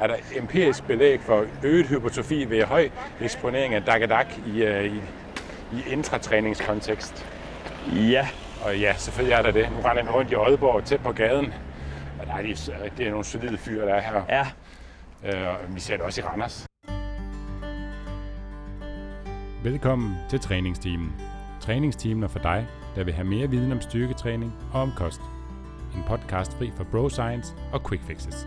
er der empirisk belæg for øget hypotrofi ved høj eksponering af dagadak i, øh, i, i intratræningskontekst. Ja, Og ja, selvfølgelig er der det. Nu render vi rundt i Aalborg, tæt på gaden. Og der er, de, det er nogle solide fyre, der er her. ja. Øh, og vi ser det også i Randers. Velkommen til træningsteamen. Træningsteamen er for dig, der vil have mere viden om styrketræning og om kost. En podcast fri for bro science og quick fixes.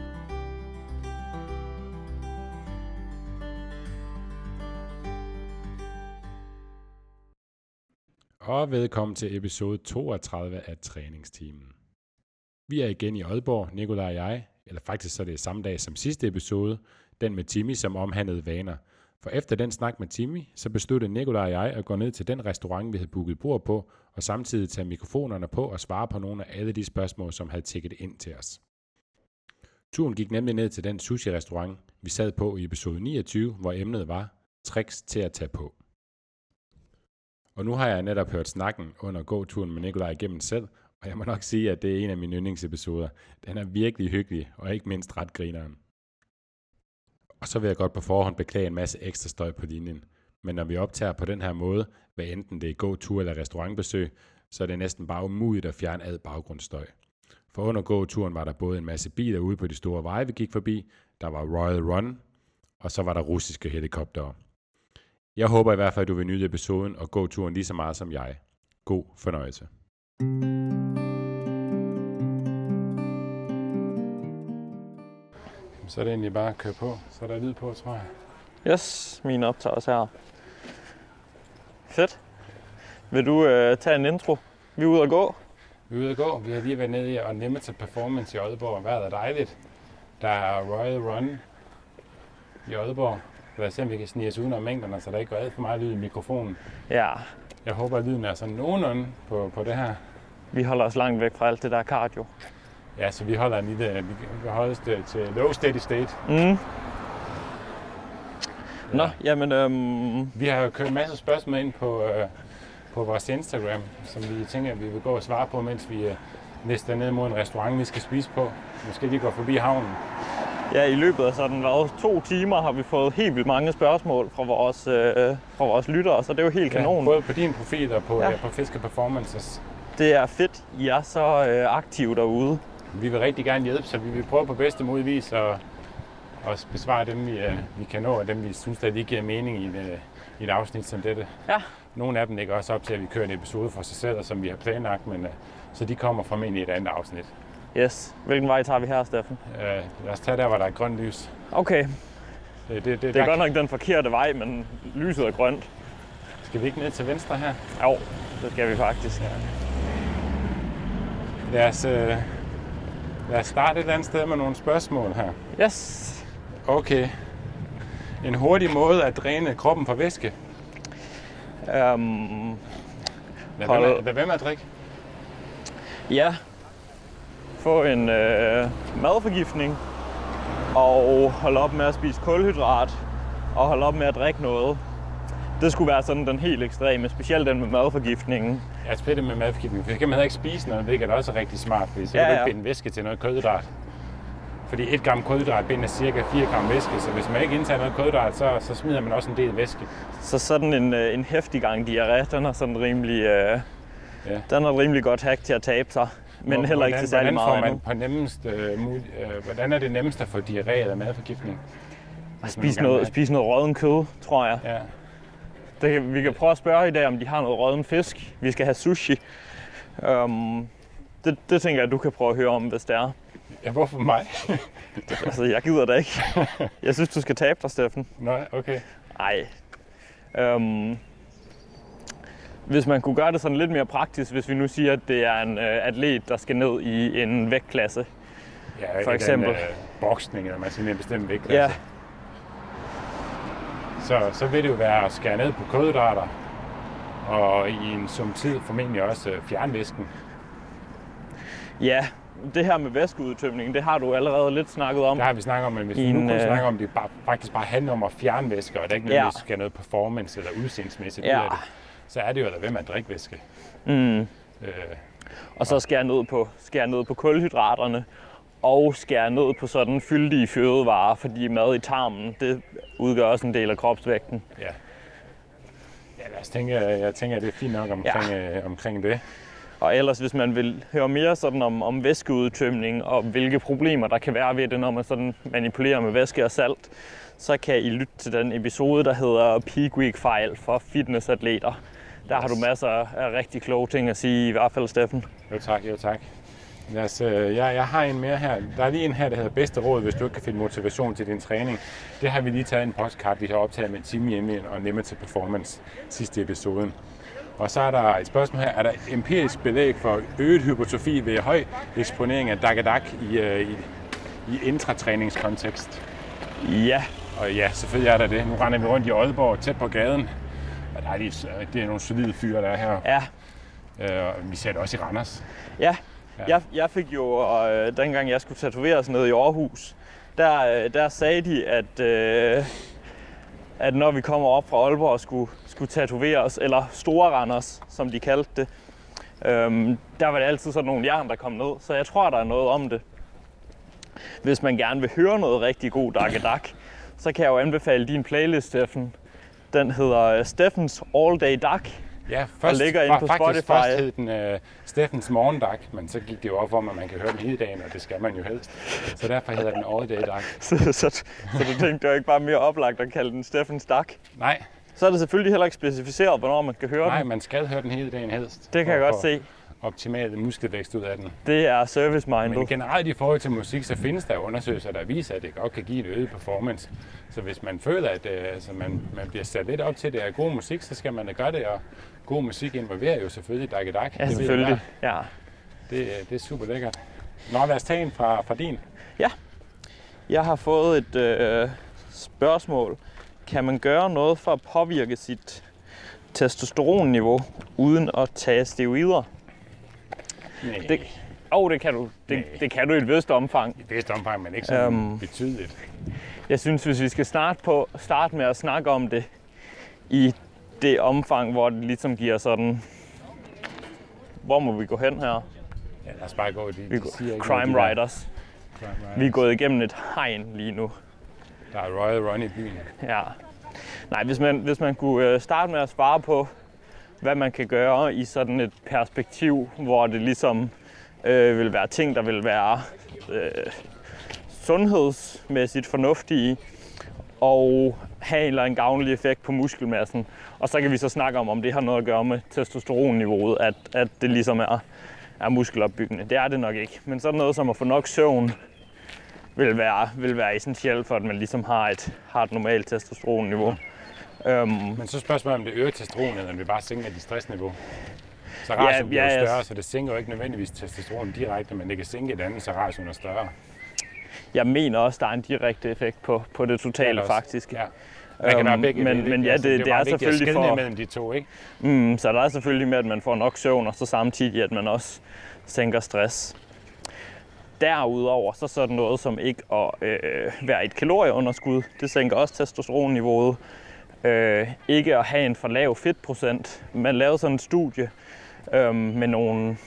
Og velkommen til episode 32 af træningsteamen. Vi er igen i Aalborg, Nikolaj og jeg, eller faktisk så er det samme dag som sidste episode, den med Timmy, som omhandlede vaner. For efter den snak med Timmy, så besluttede Nikolaj og jeg at gå ned til den restaurant, vi havde booket bord på, og samtidig tage mikrofonerne på og svare på nogle af alle de spørgsmål, som havde tækket ind til os. Turen gik nemlig ned til den sushi-restaurant, vi sad på i episode 29, hvor emnet var tricks til at tage på. Og nu har jeg netop hørt snakken under gåturen med Nikolaj igennem selv, og jeg må nok sige, at det er en af mine yndlingsepisoder. Den er virkelig hyggelig, og ikke mindst ret grineren. Og så vil jeg godt på forhånd beklage en masse ekstra støj på linjen. Men når vi optager på den her måde, hvad enten det er gåtur eller restaurantbesøg, så er det næsten bare umuligt at fjerne ad baggrundsstøj. For under gåturen var der både en masse biler ude på de store veje, vi gik forbi, der var Royal Run, og så var der russiske helikoptere. Jeg håber i hvert fald, at du vil nyde episoden og gåturen lige så meget som jeg. God fornøjelse. Så er det egentlig bare at køre på. Så er der lyd på, tror jeg. Yes, min optager også her. Fedt. Vil du øh, tage en intro? Vi er ude at gå. Vi er ude at gå. Vi har lige været nede i Unlimited Performance i Aalborg. Vejret er dejligt. Der er Royal Run i Aalborg. Lad os se, om vi kan snige os udenom mængderne, så der ikke går alt for meget lyd i mikrofonen. Ja, Jeg håber, at lyden er sådan nogenlunde på, på det her. vi holder os langt væk fra alt det der cardio. Ja, så vi holder en lille, vi holder til, til low steady state. Mm. Nå, jamen, øhm, Vi har jo kørt en masse spørgsmål ind på, øh, på vores Instagram, som vi tænker, at vi vil gå og svare på, mens vi øh, lister ned mod en restaurant, vi skal spise på. Måske lige gå forbi havnen. Ja, i løbet af sådan hvad, to timer har vi fået helt vildt mange spørgsmål fra vores, øh, fra vores lyttere, så det er jo helt kanon. Ja, både på din profil og på, Ja. ja. på Fiske Performances. Det er fedt, I er så øh, aktive derude. Vi vil rigtig gerne hjælpe, så vi vil prøve på bedste mulige vis at, at besvare dem, vi, øh, vi kan nå, og dem, vi synes, der lige giver mening i et, øh, i et afsnit som dette. Ja. Nogle af dem ligger også op til, at vi kører en episode for sig selv, og som vi har planlagt, men øh, så de kommer formentlig i et andet afsnit. Yes. Hvilken vej tager vi her, Steffen? Øh, lad os tage der, hvor der er grønt lys. Okay, Det, det, det, det er godt nok den forkerte vej, men lyset er grønt. Skal vi ikke ned til venstre her? Jo, det skal vi faktisk. Lad os, øh, lad os starte et eller andet sted med nogle spørgsmål her. Yes. Okay. En hurtig måde at dræne kroppen for væske. Um, Lad Hold- være med, lad være med at drikke. ja. Få en øh, madforgiftning. Og holde op med at spise kulhydrat. Og holde op med at drikke noget. Det skulle være sådan den helt ekstreme, specielt den med madforgiftningen. Jeg spiller med madforgiftning, for det kan man heller ikke spise noget, hvilket er også rigtig smart, fordi så Ja, kan du ja. ikke binde væske til noget kulhydrat. Fordi 1 gram kulhydrat binder cirka 4 gram væske, så hvis man ikke indtager noget kulhydrat, så, så smider man også en del væske. Så sådan en, øh, en hæftig gang diarré, den er sådan rimelig, øh, Ja. den er rimelig godt hack til at tabe sig. Men Hvor- heller ikke til særlig hvordan meget man på nemmest, øh, mul- øh, hvordan er det nemmest at få diarré eller madforgiftning? At spise noget, spise noget rådden kød, tror jeg. Ja. Det, kan- vi kan prøve at spørge i dag, om de har noget rådden fisk. Vi skal have sushi. Um, det, det tænker jeg, du kan prøve at høre om, hvis det er. ja, hvorfor mig? Altså, jeg gider det ikke. Jeg synes, du skal tabe dig, Steffen. Nej, okay. Nej. Um, hvis man kunne gøre det sådan lidt mere praktisk, hvis vi nu siger, at det er en øh, atlet, der skal ned i en vægtklasse. Ja, For eksempel. andet, Øh, boksning, eller man i en bestemt vægt. Ja, Så, så vil det jo være at skære ned på kulhydrater, og i en sum tid formentlig også øh, fjerne væsken. ja. Det her med væskeudtømning, det har du allerede lidt snakket om. Der har vi snakket om, at hvis vi nu en, kun øh, snakker om, det bare, faktisk bare handler om at fjerne væske, og der ikke Ja. nødvendigvis skal noget performance eller udseendsmæssigt Ja. ud af det, så er det jo at være med at drikke væske. Mm. Øh, Og så skære ned på, skære ned på kulhydraterne. og skære ned på sådan fyldige fødevarer, fordi mad i tarmen, det udgør også en del af kropsvægten. Ja. Ja, lad os tænke, jeg tænker, at det er fint nok omkring, ja. øh, omkring det. Og ellers, hvis man vil høre mere sådan om, om væskeudtømning og hvilke problemer der kan være ved det, når man sådan manipulerer med væske og salt, så kan I lytte til den episode, der hedder Peak Week Fejl for fitnessatleter. Der har du masser af rigtig kloge ting at sige, i hvert fald Steffen. Jo tak, jo tak. Lad os, øh, jeg, jeg har en mere her. Der er lige en her, der hedder bedste råd, hvis du ikke kan finde motivation til din træning. Det har vi lige taget en podcast, vi har optaget med Team hjemme og Limited Performance sidste episoden. Og så er der et spørgsmål her. Er der empirisk belæg for øget hypotrofi ved høj eksponering af dagadak i, øh, i, i intratræningskontekst? Ja, Og ja, selvfølgelig er der det. Nu render vi rundt i Aalborg, tæt på gaden. Og der er lige, det er nogle solide fyre, der er her. ja, Øh, vi ser det også i Randers. Ja, jeg, jeg fik jo, øh, dengang jeg skulle tatoveres nede i Aarhus, der, øh, der sagde de, at, øh, at når vi kommer op fra Aalborg og skulle, skulle tatoveres, eller Store Randers, som de kaldte det, øhm, der var det altid sådan nogle jern, der kom ned. Så jeg tror, der er noget om det. Hvis man gerne vil høre noget rigtig god Dagedak, så kan jeg jo anbefale din playlist, Steffen. Den hedder øh, Steffens All Day Dak. Ja, først, ligger inde på faktisk Spotify. først hed den uh, Steffens Morgendag, men så gik det jo op om, at man kan høre den hele dagen, og det skal man jo helst. Så derfor hedder den All Day Dag. Så, så, så du tænkte, det var ikke bare mere oplagt at kalde den Steffens Dak? Nej, Så er det selvfølgelig heller ikke specificeret, hvornår man kan høre nej, den. man skal høre den hele dagen helst. Det kan jeg godt se. Optimal muskelvækst ud af den. Det er service-minded. Men generelt i forhold til musik, så findes der undersøgelser, der viser, at det godt kan give en øget performance. Så hvis man føler, at øh, altså man, man bliver sat lidt op til, det er god musik, så skal man da gøre det. Og god musik involverer jo selvfølgelig Dak Dak. Ja, selvfølgelig. Ja. Det, øh, det er super lækkert. Nå, lad os tage en fra, fra din. Jeg har fået et øh, spørgsmål. Kan man gøre noget for at påvirke sit testosteronniveau uden at tage steroider? Nej, Det, oh, det kan du. Det, Nej. det kan du i et vist omfang. i et vist omfang, men ikke Øhm. um, betydeligt. Jeg synes, hvis vi skal starte, på, starte med at snakke om det i det omfang, hvor det ligesom giver sådan... Hvor må vi gå hen her? Ja, lad os bare gå. De, Vi de siger ikke crime noget, Riders. Crime Riders. Vi er gået igennem et hegn lige nu. Der er Royal Run i byen. Ja. Nej, hvis man, hvis man kunne øh, starte med at svare på, hvad man kan gøre i sådan et perspektiv, hvor det ligesom øh, vil være ting, der vil være øh, sundhedsmæssigt fornuftige, og have en eller anden gavnlig effekt på muskelmassen. Og så kan vi så snakke om, om det har noget at gøre med testosteronniveauet, at, at det ligesom er, er muskelopbyggende. Det er det nok ikke. Men sådan noget som at få nok søvn, vil være, vil være essentielt for, at man ligesom har et, har et normalt testosteronniveau. Øhm, Men så spørgsmålet om det øger testosteron, eller om det bare sænker dit stressniveau. Så ratioen Ja, bliver ja, større, så det sænker jo ikke nødvendigvis testosteron direkte, men det kan sænke et andet, så ratioen er større. jeg mener også, der er en direkte effekt på, på det totale også- faktisk. Ja. Man kan Øhm, være begge men- men ja, Altså, det- er det bare er at selvfølgelig for- mellem de to, ikke? Mm, så der er selvfølgelig med, at man får nok søvn, og så samtidig, at man også sænker stress. Derudover så sådan noget som ikke at øh, være et kalorieunderskud. Det sænker også testosteronniveauet. Øh, ikke at have en for lav fedtprocent. Man lavede sådan et studie øh, med nogle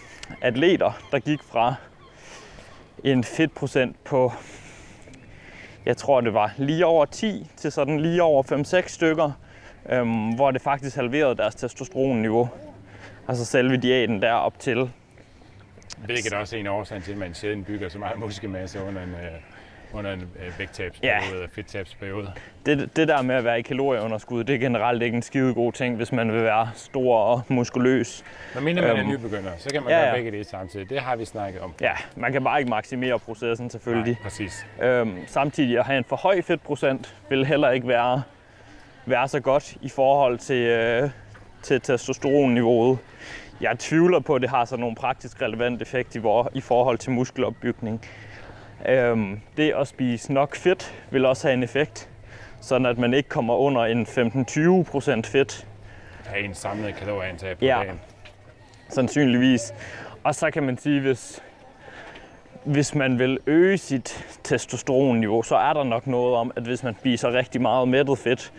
atleter, der gik fra en fedtprocent på, jeg tror det var lige over 10 til sådan lige over 5-6 stykker, øh, hvor det faktisk halverede deres testosteronniveau. Altså selve diæten der op til. Hvilket er også en årsag til, at man sjældent bygger så meget muskelmasse under en, øh, under en øh, vægttabsperiode Ja. eller fedttabsperiode. Det, det der med at være i kalorieunderskud, det er generelt ikke en skide god ting, hvis man vil være stor og muskuløs. Når mindre man er Øhm, nybegynder, så kan man ja, gøre begge dele samtidig. Det har vi snakket om. Ja, man kan bare ikke maksimere processen selvfølgelig. Nej, præcis. Øhm, samtidig at have en for høj fedtprocent vil heller ikke være, være så godt i forhold til, øh, til testosteronniveauet. Jeg tvivler på, at det har sådan nogle praktisk relevant effekt i, vor, i forhold til muskelopbygning. Øhm, det at spise nok fedt vil også have en effekt, sådan at man ikke kommer under en 15-20% fedt Have en samlet kalorieindtag på Ja. dagen. sandsynligvis. Og så kan man sige, hvis, hvis man vil øge sit testosteronniveau, så er der nok noget om, at hvis man spiser rigtig meget mættet fedt,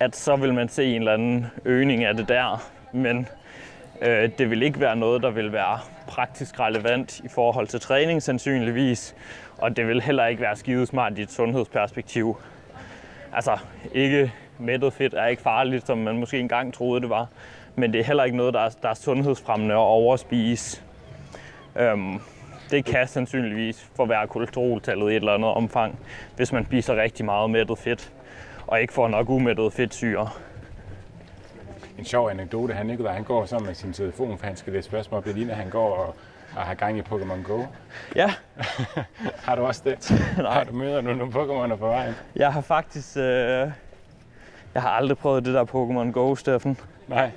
at så vil man se en eller anden øgning af det der. Men Øh, det vil ikke være noget, der vil være praktisk relevant i forhold til træning sandsynligvis, og det vil heller ikke være skidesmart i et sundhedsperspektiv. Altså, ikke mættet fedt er ikke farligt, som man måske engang troede, det var. Men det er heller ikke noget, der er, der er sundhedsfremmende at overspise. Øhm, det kan sandsynligvis forværre kolesteroltallet i et eller andet omfang, hvis man spiser rigtig meget mættet fedt, og ikke får nok umættet fedtsyre. En sjov anekdote, han Nikolaj, han går sammen med sin telefon, for han skal læse spørgsmål. Det ligner, han går og, og har gang i Pokémon Go. Ja, Har du også det? Nej. Har du møder nu nogle Pokémoner på vejen? jeg har faktisk... Øh, jeg har aldrig prøvet det der Pokémon Go, Steffen. Nej.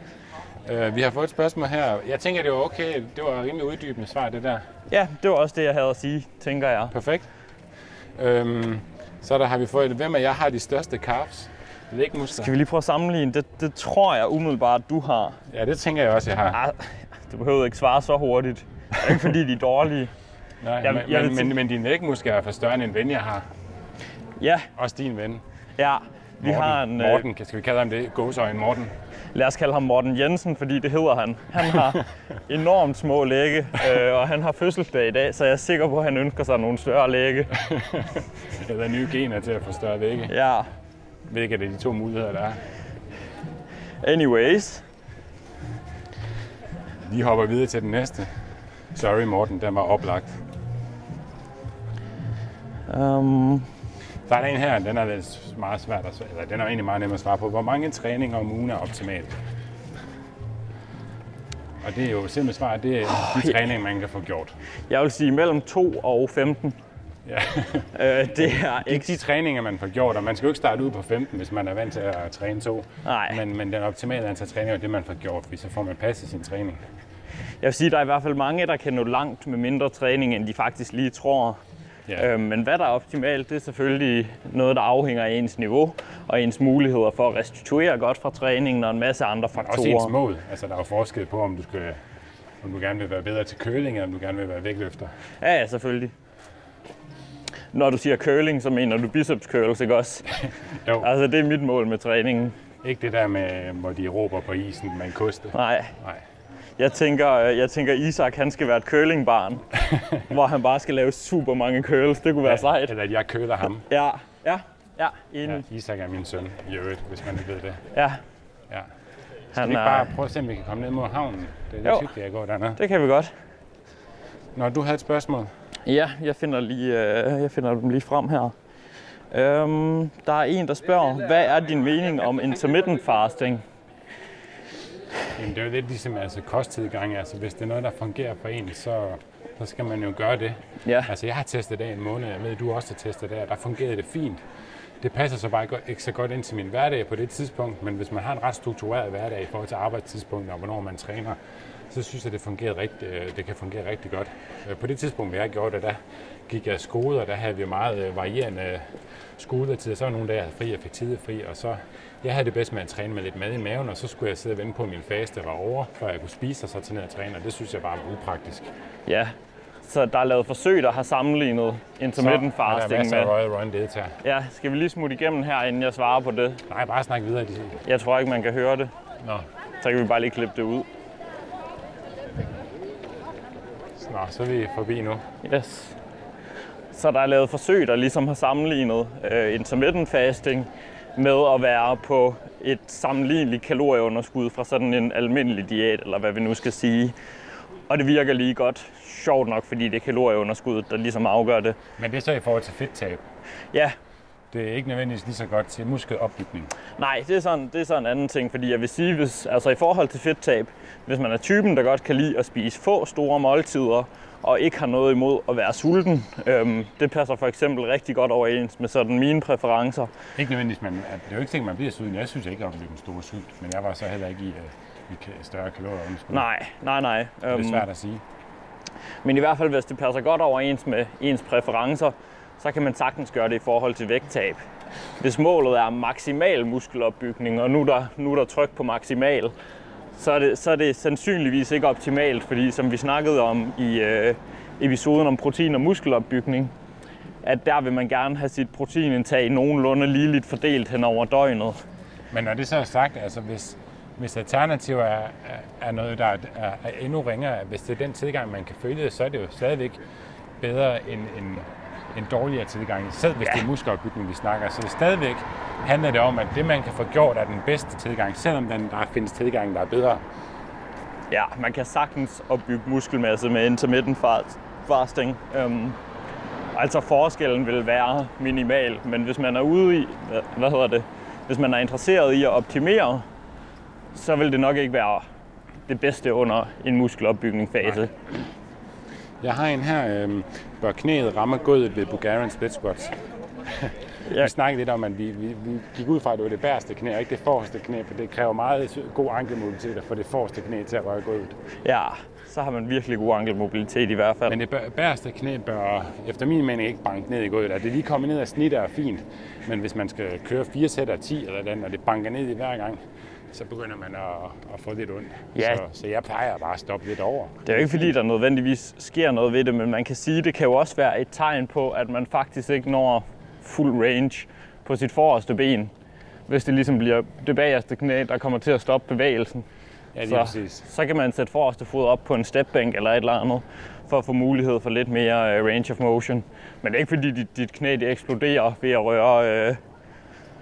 Øh, vi har fået et spørgsmål her. Jeg tænker, det var okay. Det var rimelig uddybende svar, det der. Ja, det var også det, jeg havde at sige, tænker jeg. Perfekt. Øhm, så der har vi fået, hvem af jer har de største carbs? Lægmuskler? Skal vi lige prøve at sammenligne? Det, det tror jeg umiddelbart, du har. Ja, det tænker jeg også, jeg har. Ah, du behøver ikke svare så hurtigt. Er ikke fordi, de er dårlige. Nej, jeg- men, jeg men, men, men dine lægmuskler er for større end en ven, jeg har. Ja, Også din ven. ja. Vi Morten. har en, øh, Morten, kan- skal vi kalde ham det? Gåsøjne Morten. lad os kalde ham Morten Jensen, fordi det hedder han. Han har enormt små lægge, øh, og han har fødselsdag i dag, så jeg er sikker på, at han ønsker sig nogle større lægge. Eller nye gener til at få større vægge. Ja, Hvilke er de to muligheder, der er? anyways. Vi hopper videre til den næste. Sorry Morten, den var oplagt. Um, Der er en her, den er lidt meget svært at svare, eller den er egentlig meget nem at svare på. Hvor mange træninger om ugen er optimalt? Og det er jo simpelthen svar, det er de træninger, man kan få gjort. jeg vil sige mellem 2 og 15. Ja. Øh, det er Ikke de træninger, man får gjort, og man skal jo ikke starte ud på 15, hvis man er vant til at træne to. Nej. Men, men den optimale antal træninger er det, man får gjort, fordi så får man passet sin træning. Jeg vil sige, der er i hvert fald mange, der kan nå langt med mindre træning, end de faktisk lige tror. Ja. Øh, men hvad der er optimalt, det er selvfølgelig noget, der afhænger af ens niveau og ens muligheder for at restituere godt fra træningen og en masse andre Også ens faktorer. mål. Altså, der er jo forskel på, om du, skal, om du gerne vil være bedre til køling, eller om du gerne vil være vægtløfter. Ja, ja, selvfølgelig. Når du siger curling, så mener du biceps curls, ikke også? Jo, Altså, det er mit mål med træningen. ikke det der med, hvor de råber på isen med en koste. Nej, Nej. Jeg tænker, øh, jeg tænker Isak, han skal være et curlingbarn, hvor han bare skal lave super mange curls. Det kunne være sejt. Eller at jeg køler ham. Ja, ja, ja, Ja, enig. Isak er min søn, i øvrigt, hvis man ikke ved det. Ja, Ja. Skal han vi ikke er... bare prøve at se, om vi kan komme ned mod havnen? Det er lidt Jo. hyggeligt at gå dernede. Det kan vi godt. Når du havde et spørgsmål. Ja, jeg finder, lige, øh, jeg finder dem lige frem her. Øhm, der er en, der spørger, hvad er din mening om intermittent fasting? Jamen, det er jo lidt ligesom altså, kosttilgang. Altså, hvis det er noget, der fungerer for en, så, så skal man jo gøre det. Ja, Altså, jeg har testet det i en måned. Jeg ved, du også har testet det, og der fungerede det fint. Det passer så bare ikke- så godt ind til min hverdag på det tidspunkt, men hvis man har en ret struktureret hverdag i forhold til arbejdstidspunkt og hvornår man træner, så synes jeg, det, fungerer rigtig, øh, det kan fungere rigtig godt. Øh, På det tidspunkt, hvor jeg gjorde det, der gik jeg i skole, og der havde vi meget øh, varierende skoletid. Så var nogle dage, jeg havde fri og fik tid fri, og så jeg havde det bedst med at træne med lidt mad i maven, og så skulle jeg sidde og vente på, at min faste var over, før jeg kunne spise, og så tage ned og træne, og det synes jeg bare var upraktisk. ja. Så der er lavet forsøg, der har sammenlignet intermittent så er der fasting masser med... Royal Run deltager. Ja, skal vi lige smutte igennem her, inden jeg svarer på det? Nej, bare snak videre. De... Jeg tror ikke, man kan høre det. Nå, Så kan vi bare lige klippe det ud. Nå, så er vi forbi nu. Yes. Så der er lavet forsøg, der ligesom har sammenlignet øh, intermittent fasting med at være på et sammenligneligt kalorieunderskud fra sådan en almindelig diæt, eller hvad vi nu skal sige. Og det virker lige godt. Sjovt nok, fordi det er kalorieunderskuddet, der ligesom afgør det. Men det er så i forhold til fedttab. Ja, Det er ikke nødvendigvis lige så godt til muskelopbygning. nej, det er, sådan, det er sådan en anden ting, fordi jeg vil sige, hvis, altså i forhold til fedttab, hvis man er typen, der godt kan lide at spise få store måltider, og ikke har noget imod at være sulten, øhm, det passer for eksempel rigtig godt overens med sådan mine præferencer. Ikke nødvendigvis, men det er jo ikke sikkert, man bliver sulten. Jeg synes ikke, jeg oplevede en stor sult, men jeg var så heller ikke i, uh, i større kalorieunderskud. Nej, nej, nej. Det er Øhm, svært at sige. men i hvert fald, hvis det passer godt overens med ens præferencer, så kan man sagtens gøre det i forhold til vægttab. Hvis målet er maksimal muskelopbygning, og nu er der, nu er der tryk på maksimal, så er, det, så er det sandsynligvis ikke optimalt, fordi som vi snakkede om i øh, episoden om protein og muskelopbygning, at der vil man gerne have sit proteinindtag nogenlunde ligeligt fordelt hen over døgnet. Men når det så er sagt, altså hvis, hvis alternativer er, er, noget, der er, er, er endnu ringere, hvis det er den tilgang, man kan følge det, så er det jo stadigvæk bedre end en, en dårligere tilgang. Selv hvis ja. det er muskelopbygning, vi snakker, så det stadigvæk handler det om, at det, man kan få gjort, er den bedste tilgang, selvom den, der findes tilgang, der er bedre. Ja, man kan sagtens opbygge muskelmasse med intermittent fasting. Øhm, altså forskellen vil være minimal, men hvis man er ude i, hvad hedder det, hvis man er interesseret i at optimere, så vil det nok ikke være det bedste under en muskelopbygningsfase. Nej. Jeg har en her, øh, bør knæet ramme gulvet ved Bulgarian split squats. ja. Vi snakkede lidt om, at vi, vi, vi gik ud fra, at det var det bæreste knæ, og ikke det forreste knæ, for det kræver meget god ankelmobilitet at få det forreste knæ til at røre gulvet. Ja, så har man virkelig god ankelmobilitet i hvert fald. Men det bæreste knæ bør efter min mening ikke banke ned i gulvet. At det lige kommer ned af snit er fint, men hvis man skal køre 4 sæt af 10 eller den, og det banker ned i hver gang, så begynder man at, at få lidt ondt. Ja. Så, så jeg plejer bare at stoppe lidt over. Det er jo ikke fordi, der nødvendigvis sker noget ved det, men man kan sige, at det kan jo også være et tegn på, at man faktisk ikke når fuld range på sit forreste ben, hvis det ligesom bliver det bagerste knæ, der kommer til at stoppe bevægelsen. Ja, det er så, præcis. Så kan man sætte forreste fod op på en stepbænk eller et eller andet, for at få mulighed for lidt mere uh, range of motion. Men det er ikke fordi, dit, dit knæ det eksploderer ved at røre uh,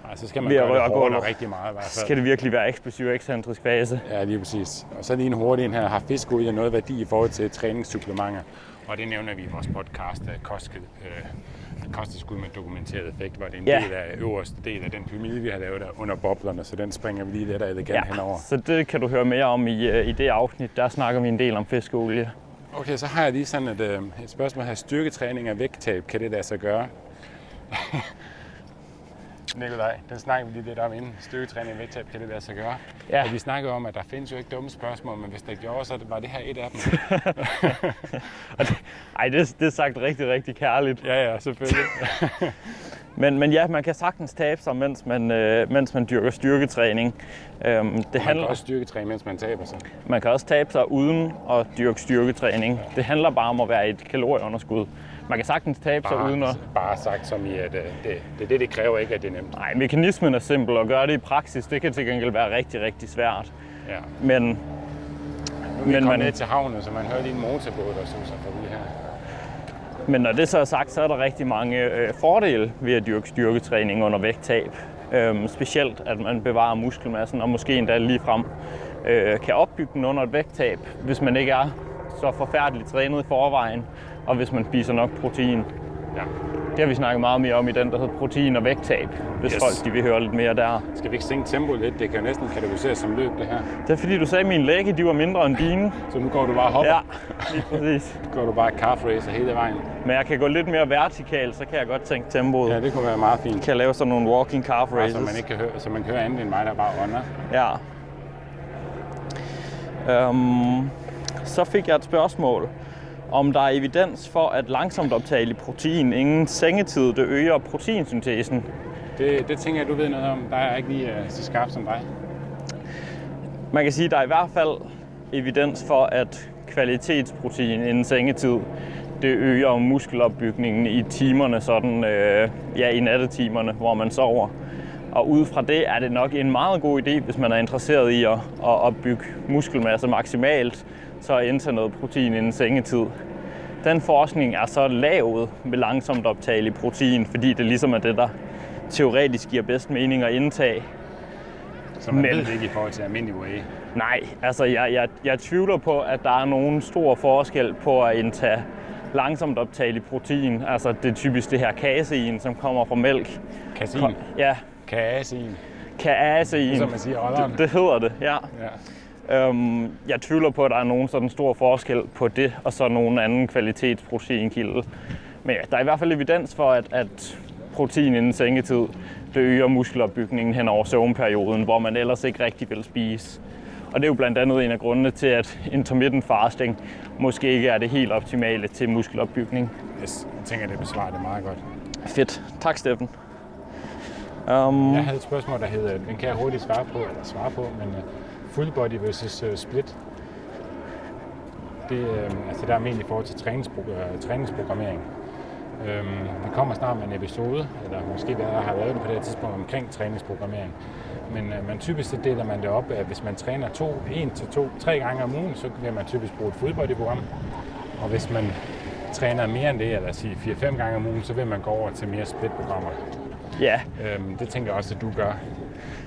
Nej, så skal man gøre det hårdere rigtig meget i hvert fald. Skal det virkelig være eksplosiv ekscentrisk fase. Ja, lige præcis. Og så lige en hurtig en her. Har fisk ud af noget værdi i forhold til træningssupplementer? Og det nævner vi i vores podcast, kost, øh, kosttilskud med dokumenteret effekt, hvor det er en ja. del af øverste del af den pyramide, vi har lavet der under boblerne, så den springer vi lige lidt elegant ja, henover. så det kan du høre mere om i, øh, i det afsnit. Der snakker vi en del om fiskeolie. Okay, så har jeg lige sådan et, øh, et spørgsmål her. Styrketræning af vægttab, kan det lade sig gøre? Nikolaj, den snakker vi lige lidt om inden. Styrketræning og vægttab kan det lade sig gøre. Ja. Og vi snakker om, at der findes jo ikke dumme spørgsmål, men hvis der gjorde, så var det her et af dem. Ej, det, det er sagt rigtig, rigtig kærligt. Ja, ja, selvfølgelig. men, men ja, man kan sagtens tabe sig, mens man, øh, mens man dyrker styrketræning. Øhm, det man handler, kan også styrketræne, mens man taber sig. Man kan også tabe sig uden at dyrke styrketræning. Ja. Det handler bare om at være et kalorieunderskud man kan sagtens tabe bare, sig uden at... Bare sagt som i, at øh, det, det, det, det kræver ikke, at det er nemt. Nej, mekanismen er simpel, og gøre det i praksis, det kan til gengæld være rigtig, rigtig svært. Ja. Men... Nu er men man ned til havnen, så man hører lige en motorbåd, der suser forbi her. Men når det så er sagt, så er der rigtig mange øh, fordele ved at dyrke styrketræning under vægttab. Øhm, specielt at man bevarer muskelmassen, og måske endda lige frem øh, kan opbygge den under et vægttab, hvis man ikke er så forfærdeligt trænet i forvejen, og hvis man spiser nok protein. Ja. Det har vi snakket meget mere om i den, der hedder protein og vægttab, hvis yes. folk de vil høre lidt mere der. Skal vi ikke sænke tempoet lidt? Det kan jo næsten kategoriseres som løb, det her. Det er fordi, du sagde, at mine lægge de var mindre end dine. Så nu går du bare hopper? Ja, lige præcis. nu går du bare calf racer hele vejen. Men jeg kan gå lidt mere vertikalt, så kan jeg godt tænke tempoet. Ja, det kunne være meget fint. Kan jeg lave sådan nogle walking calf races. Ja, så man ikke kan høre, så man kan høre andet end mig, der bare ånder. Ja. Um, så fik jeg et spørgsmål om der er evidens for, at langsomt optagelig protein ingen sengetid, det øger proteinsyntesen. Det, det tænker jeg, du ved noget om. Der er ikke lige uh, så skarp som dig. Man kan sige, at der er i hvert fald evidens for, at kvalitetsprotein inden sengetid, det øger muskelopbygningen i timerne, sådan, øh, ja, i nattetimerne, hvor man sover. Og ud fra det er det nok en meget god idé, hvis man er interesseret i at, at opbygge muskelmasse maksimalt, så indtage noget protein inden sengetid. Den forskning er så lavet med langsomt optagelig protein, fordi det ligesom er det, der teoretisk giver bedst mening at indtage. Så man Men, ved det ikke i forhold til almindelig whey? Nej, altså jeg, jeg, jeg tvivler på, at der er nogen stor forskel på at indtage langsomt optagelig protein. Altså det er typisk det her kasein, som kommer fra mælk. Kasein? Ja. Kasein? Kasein. Som man siger, det, det hedder det, ja. ja. Øhm, jeg tvivler på, at der er nogen sådan stor forskel på det, og så nogen anden kvalitetsproteinkilde. Men ja, der er i hvert fald evidens for, at, at protein inden sengetid, det øger muskelopbygningen hen over søvnperioden, hvor man ellers ikke rigtig vil spise. Og det er jo blandt andet en af grundene til, at intermittent fasting måske ikke er det helt optimale til muskelopbygning. Yes, jeg tænker, det besvarer det meget godt. Fedt. Tak, Steffen. Um, jeg havde et spørgsmål, der hedder, den kan jeg hurtigt svare på, eller svare på, men øh, full body versus uh, split. Det, øh, altså der er almindelig i forhold til træningspro- uh, træningsprogrammering. Øhm, vi kommer snart med en episode, eller måske vi har lavet det på det her tidspunkt omkring træningsprogrammering. Men, øh, men typisk så deler man det op, at hvis man træner to, en til to, tre gange om ugen, så vil man typisk bruge et fullbody-program. Og hvis man træner mere end det, eller sige 4-5 gange om ugen, så vil man gå over til mere split-programmer. Ja, Øhm, det tænker jeg også, at du gør.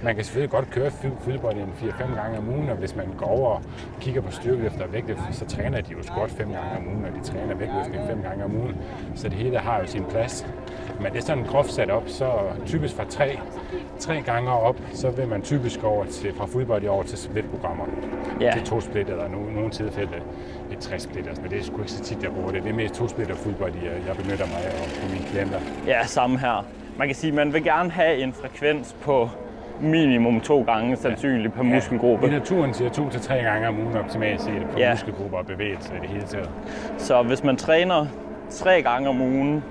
Man kan selvfølgelig godt køre full body en 4-5 gange om ugen, og hvis man går over og kigger på styrkeløft og vægtløft, så træner de jo squat 5 gange om ugen, og de træner vægtløftning 5 gange om ugen. Så det hele har jo sin plads. Men det er sådan groft sat op, så typisk fra 3, 3 gange op, så vil man typisk over til, fra full body over til split-programmer. Ja. Til to split, eller no, nogle tilfælde et 60 split. Altså, men det er sgu ikke så tit, jeg bruger det. Det er mest to split og full body, jeg, benytter mig af på mine klienter. ja, samme her. Man kan sige, at man vil gerne have en frekvens på minimum to gange sandsynligt per muskelgruppe. I naturen siger to til tre gange om ugen optimalt set på Ja. ja. muskelgrupper og bevægelser i det hele taget. Så hvis man træner tre gange om ugen,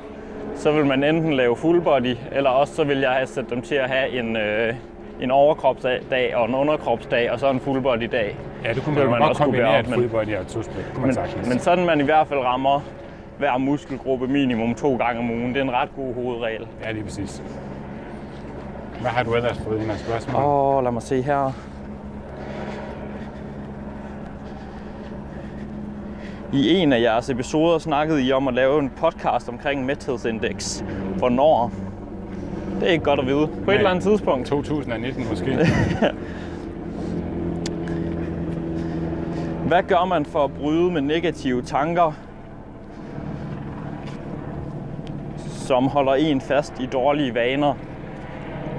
så vil man enten lave full body, eller også så vil jeg have sat dem til at have en, øh, en overkropsdag og en underkropsdag, og så en full body dag. Ja, det kunne Det man, man man godt også kunne kombinere op, full body og et to split. Det kunne man Men, sagtens. men sådan man i hvert fald rammer hver muskelgruppe minimum to gange om ugen, det er en ret god hovedregel. Ja, lige præcis. Hvad har du ellers fået af spørgsmål? Åh, oh, lad mig se her. I en af jeres episoder snakkede I om at lave en podcast omkring mæthedsindex. Hvornår? Det er ikke godt at vide. På et eller andet tidspunkt. 2019 måske. Hvad gør man for at bryde med negative tanker, som holder en fast i dårlige vaner?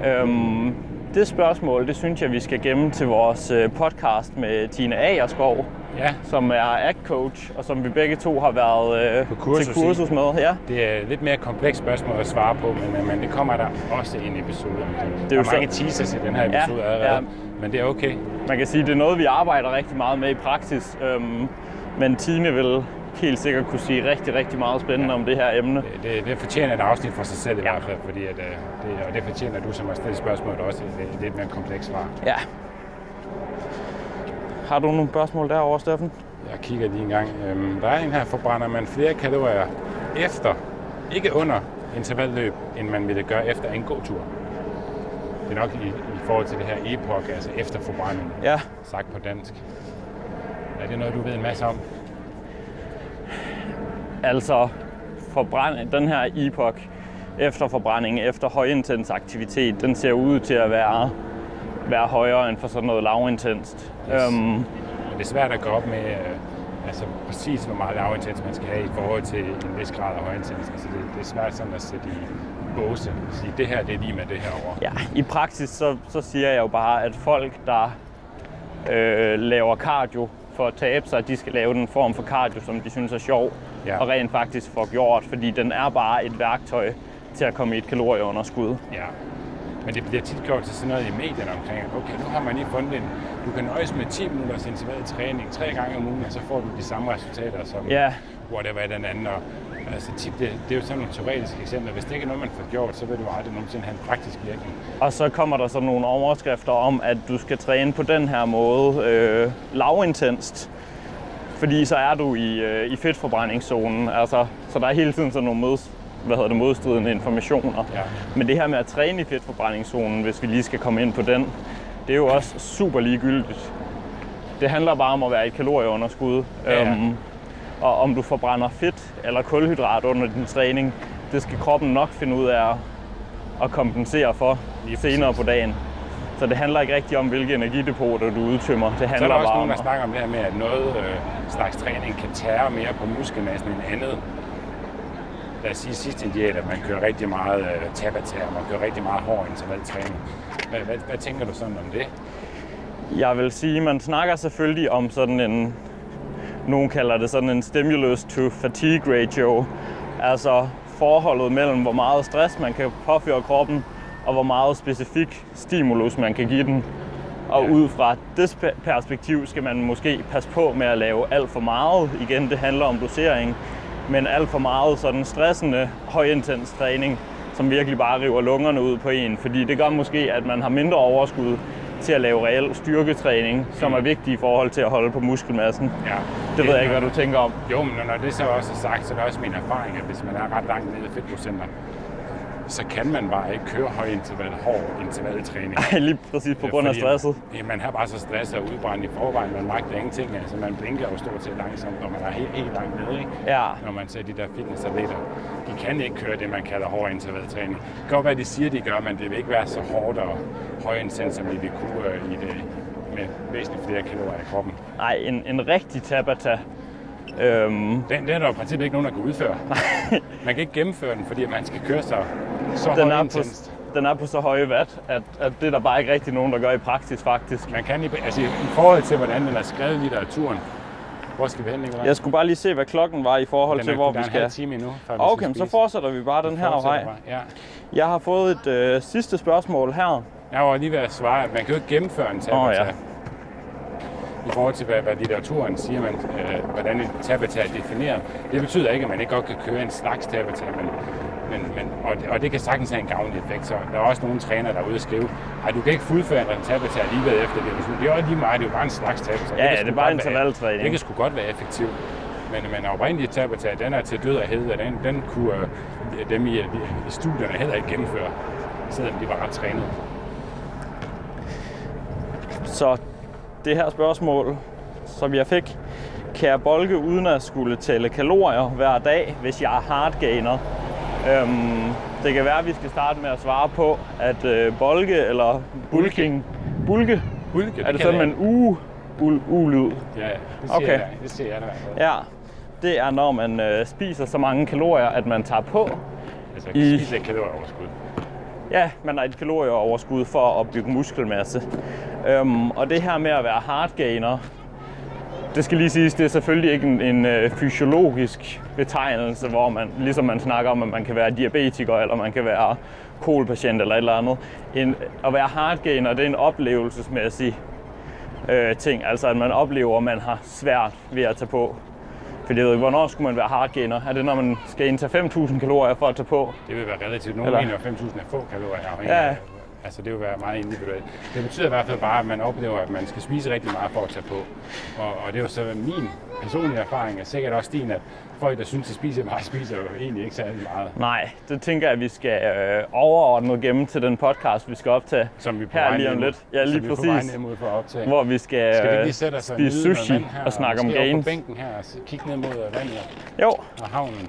Øhm, det spørgsmål, det synes jeg, vi skal gemme til vores øh, podcast med Tine Agerskov, ja, som er ACT-coach, og som vi begge to har været øh, På kursus til kursus med. Ja. det er et lidt mere komplekst spørgsmål at svare på, men, men det kommer der også en episode omkring. er der jo er mange så- teasers i den her Ja, episode allerede, ja. men det er okay. Man kan sige, det er noget, vi arbejder rigtig meget med i praksis. Øhm, men Tine vil helt sikkert kunne sige rigtig, rigtig meget spændende om det her emne. Det, det fortjener et afsnit for sig selv i hvert fald, fordi at, øh, det, og det fortjener du, som har stillet spørgsmålet også, et, et lidt mere komplekst svar. Ja. Har du nogle spørgsmål derovre, Steffen? Jeg kigger lige en gang. Øhm, der er en her, forbrænder man flere kalorier efter, ikke under intervalløb, end man ville gøre efter en god tur. Det er nok i, i forhold til det her epoch, altså efter forbrænding, Ja. sagt på dansk. Er det noget, du ved en masse om? Altså, forbrænd, den her epoch efter forbrænding, efter højintens aktivitet, den ser ud til at være, være højere end for sådan noget lavintenst. Yes. Øhm, det er svært at gå op med, øh, altså præcis hvor meget lavintens man skal have i forhold til en vis grad af højintens. Altså det, det er svært sådan at sætte i båse og sige, det her det er lige med det her over. ja, i praksis så, så siger jeg jo bare, at folk, der øh, laver cardio for at tabe sig, de skal lave den form for cardio, som de synes er sjov, Ja. og rent faktisk får gjort, fordi den er bare et værktøj til at komme i et kalorieunderskud. Ja. Men det bliver tit gjort til sådan noget i medierne omkring, at okay, nu har man lige fundet en, du kan nøjes med 10 minutters interval træning tre gange om ugen, og så får du de samme resultater som Ja. whatever den anden. Og, altså tit, det, det er jo sådan nogle teoretiske eksempler. Hvis det ikke er noget, man får gjort, så vil du aldrig nogensinde have en praktisk virkning. Og så kommer der så nogle overskrifter om, at du skal træne på den her måde øh, lavintenst. Fordi så er du i, øh, i fedtforbrændingszonen. Altså, så der er hele tiden sådan nogle mods, hvad hedder det, modstridende informationer. Ja. Men det her med at træne i fedtforbrændingszonen, hvis vi lige skal komme ind på den, det er jo også super ligegyldigt. Det handler bare om at være i et kalorieunderskud. Ja, ja. Øhm, og om du forbrænder fedt eller kulhydrat under din træning, det skal kroppen nok finde ud af at, kompensere for Lige senere præcis. på dagen. Så det handler ikke rigtig om, hvilke energidepoter du udtømmer. Det Så er handler der også bare nogen, der snakker om det her med, at noget øh, slags træning kan tære mere på muskelmassen end andet. Lad os sige sidst en diæt, at man kører rigtig meget øh, tabatær, man kører rigtig meget hård intervaltræning. Hvad, hvad, hvad tænker du sådan om det? Jeg vil sige, man snakker selvfølgelig om sådan en, nogen kalder det sådan en stimulus to fatigue ratio. Altså forholdet mellem, hvor meget stress man kan påføre kroppen, og hvor meget specifik stimulus man kan give den. Og Ja. ud fra det spe- perspektiv skal man måske passe på med at lave alt for meget. Igen, det handler om dosering. Men alt for meget sådan stressende, højintens træning, som virkelig bare river lungerne ud på en. Fordi det gør måske, at man har mindre overskud til at lave reel styrketræning, som er vigtig i forhold til at holde på muskelmassen. Ja. Det ved jeg ikke, hvad du tænker om. Jo, men når det så også er sagt, så er det også min erfaring, at hvis man er ret langt nede i fedtprocenter, så kan man bare ikke køre høj interval, hård intervaltræning. Ej, lige præcis på grund af Fordi, stresset. Ja, man har bare så stresset og udbrændt i forvejen, man magter ingenting. Altså, man blinker jo stort set langsomt, når man er helt, helt langt nede, ikke? Ja, Når man ser de der fitnessatleter, de kan ikke køre det, man kalder hård intervaltræning. Det kan godt være, de siger, de gør, men det vil ikke være så hårdt og højintens, som vi vil kunne øh, i det med væsentligt flere kalorier i kroppen. nej, en, en rigtig Tabata. Øhm, Den, den er der i princippet ikke nogen, der kan udføre. man kan ikke gennemføre den, fordi man skal køre så, så den, er på, den er på så høje watt, at, at det er der bare ikke rigtig nogen, der gør i praksis faktisk. Man kan i, altså, i forhold til, hvordan den er skrevet i litteraturen. Hvor skal vi hen, Nicolaj? Jeg skulle bare lige se, hvad klokken var i forhold den til, er, hvor vi er en halv skal. time endnu, før Okay, skal men så fortsætter vi bare den her Fortsætter vej. bare, Ja. Jeg har fået et øh, sidste spørgsmål her. Jeg var lige ved at svare, at man kan jo ikke gennemføre en tabata. Åh, ja. I forhold til, hvad, hvad litteraturen siger, man, øh, hvordan en tabata er defineret. Det betyder ikke, at man ikke godt kan køre en slags tabata, men, men, men, og, det- og det kan sagtens have en gavnlig effekt. Så der er også nogle trænere, der er ude og skrive, at du kan ikke fuldføre en tabata alligevel efter det. Det er jo lige meget, det er jo bare en slags tabata. Ja, sgu det er bare intervaltræning. Det kan sgu godt være effektivt. Men, men oprindelig tabata, den er til død og hed, og den, den kunne øh, dem i, i studierne heller ikke gennemføre, selvom de var ret trænet. Så det her spørgsmål, som jeg fik, kan jeg bolke uden at skulle tælle kalorier hver dag, hvis jeg er hardgainer? Øhm, det kan være, at vi skal starte med at svare på, at øh, bolke eller bulking, bulke, Hulke, er det sådan en u, u-lyd? Ja, ja, det siger Okay. jeg, det siger jeg da. Ja, det er når man øh, spiser så mange kalorier, at man tager på. Altså, I- I... spise et kalorieoverskud. Ja, man har et kalorieoverskud for at bygge muskelmasse. Øhm, og det her med at være hardgainer, det skal lige siges, det er selvfølgelig ikke en, en øh, fysiologisk betegnelse, hvor man, ligesom man snakker om, at man kan være diabetiker, eller man kan være kolpatient eller et eller andet. En, at være hardgainer, det er en oplevelsesmæssig øh, ting. Altså at man oplever, at man har svært ved at tage på. Fordi jeg ved ikke, hvornår skulle man være hardgainer? Er det, når man skal indtage 5.000 kalorier for at tage på? Det vil være relativt. Nogle Eller- mener, at 5.000 er få kalorier Ja. Altså, det vil være meget individuelt. Det betyder i hvert fald bare, at man oplever, at man skal spise rigtig meget for at tage på. Og, og det er jo så min personlige erfaring, og sikkert også din, at folk, der synes, de spiser meget, spiser jo egentlig ikke særlig meget. Nej, det tænker jeg, at vi skal øh, overordnet gemme til den podcast, vi skal optage Som vi på her lige om lidt. Ja, som lige vi på vej præcis. mod for at optage. Hvor vi skal, Skal vi øh, lige sætte os og spise sushi her, og snakke om måske over gains? på bænken her og kigge ned mod øh, vandet Jo, og havnen.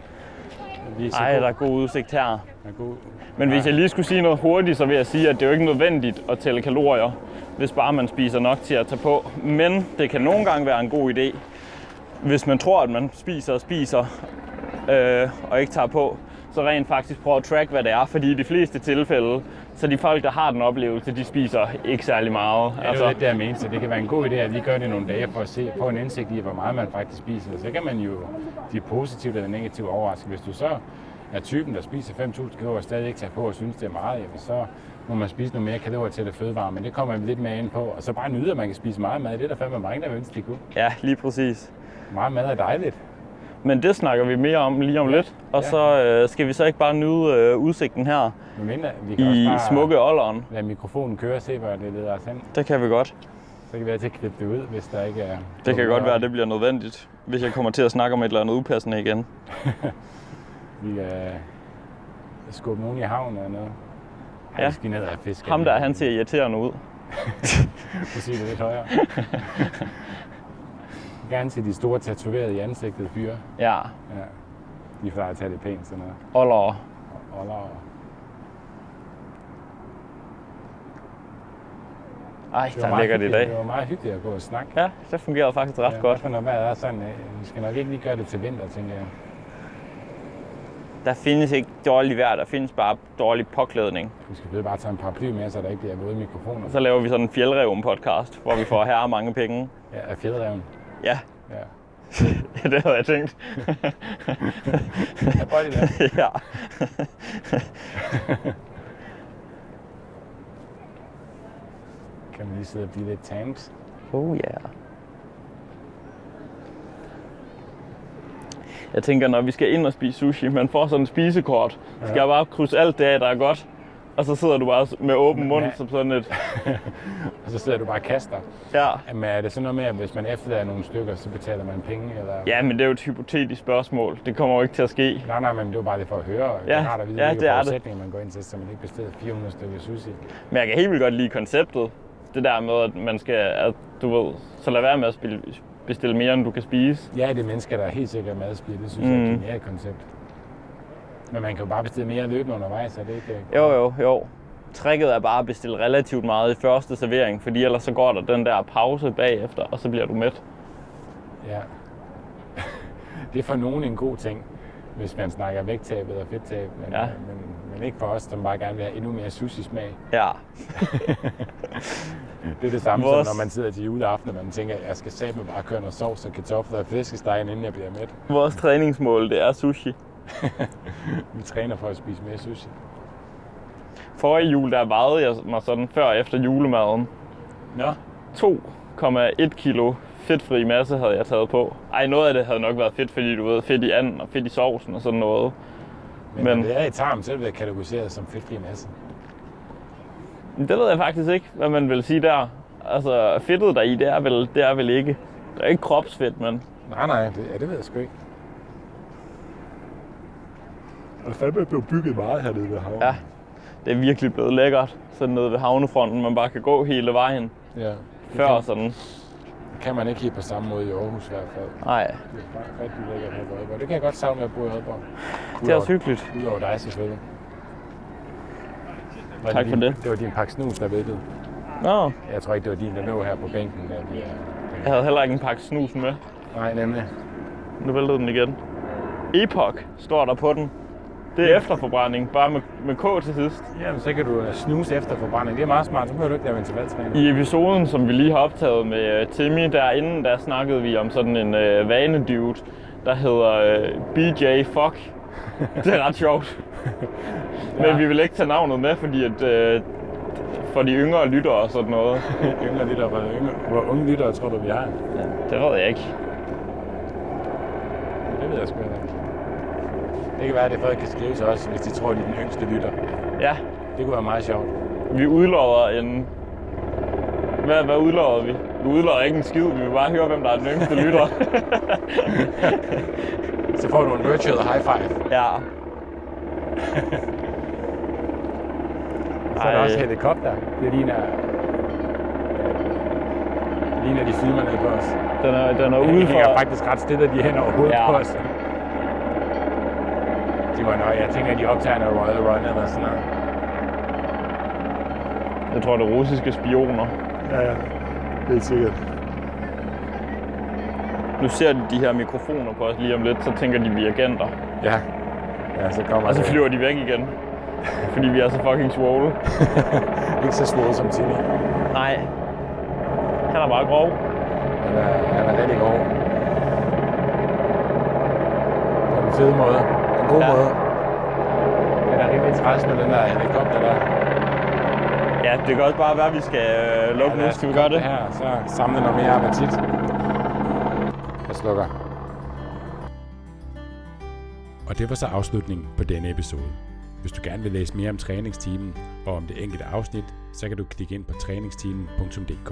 Vi så ej, god- der er god udsigt her. er god. Men hvis Ja. jeg lige skulle sige noget hurtigt, så vil jeg sige, at det er jo ikke nødvendigt at tælle kalorier, hvis bare man spiser nok til at tage på. Men det kan nogle gange være en god idé, hvis man tror, at man spiser og spiser, øh, og ikke tager på, så rent faktisk prøve at track, hvad det er. Fordi i de fleste tilfælde, så de folk, der har den oplevelse, de spiser ikke særlig meget. Ja, det er jo lidt det, jeg mente, så det kan være en god idé at lige gøre det nogle dage for at se, få en indsigt i, hvor meget man faktisk spiser. Så kan man jo blive positivt eller negativt overrasket. Hvis du så er typen, der spiser 5.000 kalorier og stadig ikke tager på og synes, det er meget, jamen så må man spise nogle mere kalorier til det fødevare, men det kommer vi lidt mere ind på. Og så bare nyde, at man kan spise meget mad. Det er der fandme mange, der vil ønske, de kunne. Ja, lige præcis. Meget mad er dejligt. Men det snakker vi mere om lige om Ja. lidt. Og Ja. så øh, skal vi så ikke bare nyde øh, udsigten her Men mindre, vi kan i også smukke Olleren. lade mikrofonen køre og se, hvor det leder os hen. Det kan vi godt. Så kan vi altid klippe det ud, hvis der ikke er... Det kan godt være, at det bliver nødvendigt, hvis jeg kommer til at snakke om et eller andet upassende igen. Vi kan skubbe nogen i havnen eller noget. Ja. vi skal ned og fiske. Ham der, han ser irriterende ud. Få sige det lidt højere. Gerne se de store tatoverede i ansigtet fyre. Ja, Ja. De plejer at tage det pænt sådan noget. Oller. Oller og... Ej, Det der ligger det i dag. Det var meget hyggeligt at gå og snakke. Ja, det fungerede faktisk ret Ja, godt. For når vejret er sådan, øh, vi skal nok ikke lige gøre det til vinter, tænker jeg. Der findes ikke dårlig vejr, der findes bare dårlig påklædning. Vi skal bare tage en paraply med, så der ikke bliver våde mikrofoner. Så laver vi sådan en fjeldreven podcast, hvor vi får herre mange penge. Ja, af fjedreven. Ja, Ja. det havde jeg tænkt. Ja, prøv lige det. ja. Kan man lige sidde og blive lidt tanks. Oh yeah. Jeg tænker, når vi skal ind og spise sushi, man får sådan et spisekort. Skal Ja. jeg bare krydse alt det af, der er godt? Og så sidder du bare med åben mund Ja. som sådan et... og så sidder du bare og kaster. Ja. Men er det sådan noget med, at hvis man efterlader nogle stykker, så betaler man penge? Eller? Ja, men det er jo et hypotetisk spørgsmål. Det kommer jo ikke til at ske. Nej, nej, men det var bare det for at høre. Ja, det er rart at vide, ja, det er det. man går ind til, så man ikke bestiller 400 stykker sushi. Men jeg kan helt vildt godt lide konceptet. Det der med, at man skal, at du ved, så lad være med at spille, bestille mere, end du kan spise. Ja, det er mennesker, der er helt sikkert madspil. Det synes mm. jeg er et Mm. genialt koncept. Men man kan jo bare bestille mere løbende undervejs, er det ikke? Jo, jo, jo. Tricket er bare at bestille relativt meget i første servering, fordi ellers så går der den der pause bagefter, og så bliver du mæt. Ja. det er for nogen en god ting, hvis man snakker vægttab eller fedttab, men, Ja. men, men ikke for os, som bare gerne vil have endnu mere sushi-smag. Ja. Det er det samme Vores- som når man sidder til juleaften, og man tænker, at jeg skal satme bare køre noget sovs og kartofler og flæskesteg, inden jeg bliver mæt. Vores træningsmål, det er sushi. Vi træner for at spise mere sushi. Forrige jul, der vejede jeg mig sådan før og efter julemaden. Nå, 2,1 kilo fedtfri masse havde jeg taget på. Ej, noget af det havde nok været fedt, fordi du ved, fedt i anden og fedt i sovsen og sådan noget. men, Men- men... det er i tarm, så er det kategoriseret som fedtfri masse. Men Det ved jeg faktisk ikke, hvad man vil sige der. Altså, fedtet der i, det er vel, det er vel ikke. Det er ikke kropsfedt, men Nej, nej, det, ja, det ved jeg sgu ikke. Og fandme blevet bygget meget hernede ved havnen. ja, det er virkelig blevet lækkert. Sådan nede ved havnefronten, man bare kan gå hele vejen. ja. Før kan, sådan. kan man ikke helt på samme måde i Aarhus i hvert fald. Nej, Det er bare rigtig lækkert her i Aalborg. Det kan jeg godt savne ved at bo i Aalborg. det er også hyggeligt. Udover dig selvfølgelig. Var Tak det for din, det. Det var din pakke snus, der væltede. Nå, Jeg tror ikke, det var din, der lå her på bænken. Der bliver... jeg havde heller ikke en pakke snus med. Nej, nemlig. Nu væltede den igen. Epoch står der på den. Det er efterforbrænding, bare med, med K til sidst. Jamen, så kan du øh, snuse efter forbrænding. Det er meget smart. Så behøver du ikke lave intervaltræning. I episoden, som vi lige har optaget med øh, Timmy, derinde, der snakkede vi om sådan en øh, vanedude, der hedder øh, BJ Fuck. Det er ret sjovt. Men vi vil ikke tage navnet med, fordi at, øh, for de yngre lyttere og sådan noget. yngre lytter, hvor, yngre, hvor unge lyttere tror du, vi har? Det ved jeg ikke. Det ved jeg sgu. Det kan være, at det folk kan skrive til os, hvis de tror, de er den yngste lytter. Ja, Det kunne være meget sjovt. vi udlodder en... Hvad, hvad udlodder vi? Vi udlodder ikke en skid, vi vil bare høre, hvem der er den yngste lytter. Så får du en virtual high five. ja. Så er der Ej. også helikopter. Det ligner... Det ligner, de filmer ned på os. Den er, den er De ude hænger for... faktisk ret stille, de hænder over hovedet Ja. på os. De var nok, jeg tænker, at de optager en Royal Run eller sådan noget. Jeg tror, det er russiske spioner. Ja, ja. Helt sikkert. Nu ser de de her mikrofoner på os lige om lidt, så tænker de, vi er agenter. Ja. Ja, så kommer Og så det. flyver de væk igen. Fordi vi er så fucking swole. Ikke så svået som Timmy. Nej. Han er bare grov. Han er, han er rigtig god. På den fede måde. God Ja. ja. måde. Den er rimelig træls med den der helikopter der. Ja, det kan også bare være, at vi skal øh, lukke lad nu. Skal vi gøre det? her, så samle noget mere appetit. Jeg slukker. Og det var så afslutningen på denne episode. Hvis du gerne vil læse mere om træningsteamen og om det enkelte afsnit, så kan du klikke ind på træningsteamen.dk.